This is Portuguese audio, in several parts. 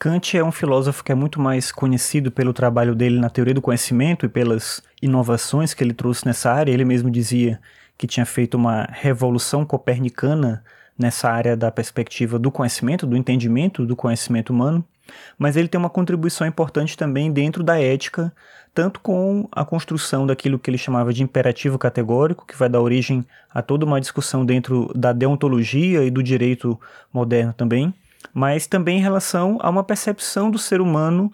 Kant é um filósofo que é muito mais conhecido pelo trabalho dele na teoria do conhecimento e pelas inovações que ele trouxe nessa área. Ele mesmo dizia que tinha feito uma revolução copernicana nessa área da perspectiva do conhecimento, do entendimento do conhecimento humano. Mas ele tem uma contribuição importante também dentro da ética, tanto com a construção daquilo que ele chamava de imperativo categórico, que vai dar origem a toda uma discussão dentro da deontologia e do direito moderno também, mas também em relação a uma percepção do ser humano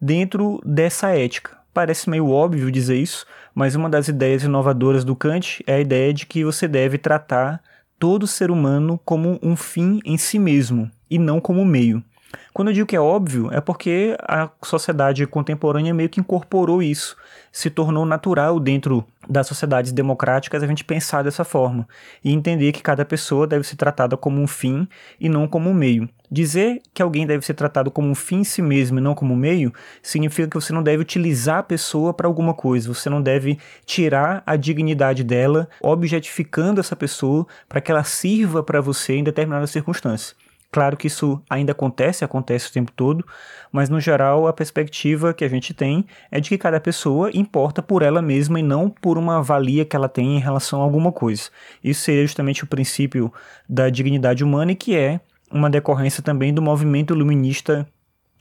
dentro dessa ética. Parece meio óbvio dizer isso, mas uma das ideias inovadoras do Kant é a ideia de que você deve tratar todo ser humano como um fim em si mesmo e não como meio. Quando eu digo que é óbvio, é porque a sociedade contemporânea meio que incorporou isso, se tornou natural dentro das sociedades democráticas a gente pensar dessa forma e entender que cada pessoa deve ser tratada como um fim e não como um meio. Dizer que alguém deve ser tratado como um fim em si mesmo e não como um meio significa que você não deve utilizar a pessoa para alguma coisa, você não deve tirar a dignidade dela, objetificando essa pessoa para que ela sirva para você em determinadas circunstâncias. Claro que isso ainda acontece, acontece o tempo todo, mas no geral a perspectiva que a gente tem é de que cada pessoa importa por ela mesma e não por uma valia que ela tem em relação a alguma coisa. Isso seria justamente o princípio da dignidade humana e que é uma decorrência também do movimento iluminista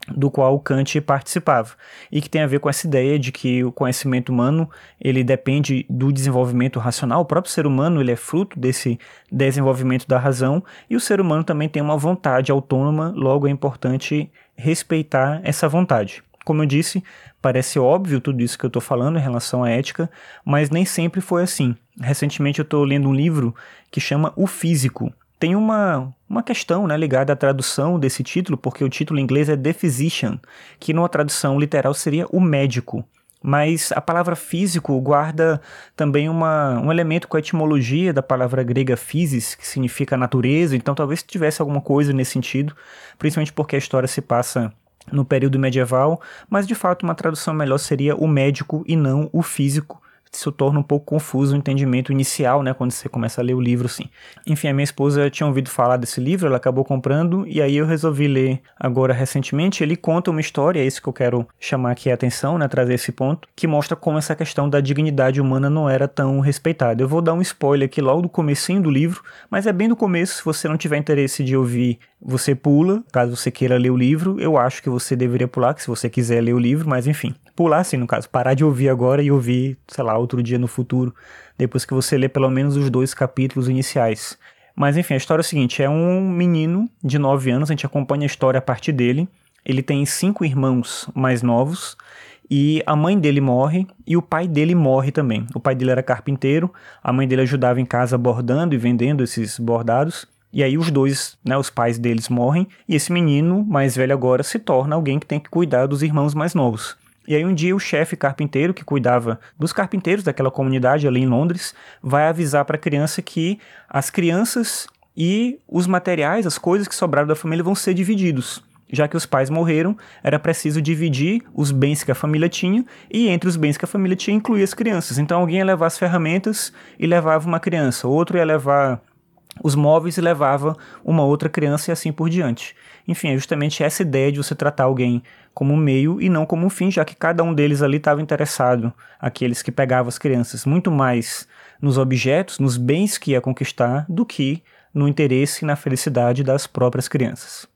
do qual Kant participava e que tem a ver com essa ideia de que o conhecimento humano ele depende do desenvolvimento racional. O próprio ser humano ele é fruto desse desenvolvimento da razão e o ser humano também tem uma vontade autônoma logo é importante respeitar essa vontade. Como eu disse parece óbvio tudo isso que eu estou falando em relação à ética mas nem sempre foi assim. Recentemente eu estou lendo um livro que chama o físico tem uma, uma questão né, ligada à tradução desse título, porque o título em inglês é The Physician, que numa tradução literal seria o médico. Mas a palavra físico guarda também uma, um elemento com a etimologia da palavra grega physis, que significa natureza, então talvez tivesse alguma coisa nesse sentido, principalmente porque a história se passa no período medieval, mas de fato uma tradução melhor seria o médico e não o físico, isso torna um pouco confuso o entendimento inicial, né, quando você começa a ler o livro, assim. Enfim, a minha esposa tinha ouvido falar desse livro, ela acabou comprando, e aí eu resolvi ler agora recentemente. Ele conta uma história, é isso que eu quero chamar aqui a atenção, né, trazer esse ponto, que mostra como essa questão da dignidade humana não era tão respeitada. Eu vou dar um spoiler aqui logo do comecinho do livro, mas é bem do começo, se você não tiver interesse de ouvir, você pula, caso você queira ler o livro, eu acho que você deveria pular, que se você quiser ler o livro, mas enfim pular assim, no caso, parar de ouvir agora e ouvir, sei lá, outro dia no futuro, depois que você lê pelo menos os dois capítulos iniciais. Mas enfim, a história é a seguinte: é um menino de 9 anos, a gente acompanha a história a partir dele. Ele tem cinco irmãos mais novos e a mãe dele morre e o pai dele morre também. O pai dele era carpinteiro, a mãe dele ajudava em casa bordando e vendendo esses bordados. E aí os dois, né, os pais deles morrem e esse menino mais velho agora se torna alguém que tem que cuidar dos irmãos mais novos. E aí um dia o chefe carpinteiro que cuidava dos carpinteiros daquela comunidade ali em Londres vai avisar para a criança que as crianças e os materiais, as coisas que sobraram da família vão ser divididos. Já que os pais morreram, era preciso dividir os bens que a família tinha e entre os bens que a família tinha incluir as crianças. Então alguém ia levar as ferramentas e levava uma criança, outro ia levar os móveis e levava uma outra criança e assim por diante. Enfim, é justamente essa ideia de você tratar alguém como um meio e não como um fim, já que cada um deles ali estava interessado, aqueles que pegavam as crianças, muito mais nos objetos, nos bens que ia conquistar, do que no interesse e na felicidade das próprias crianças.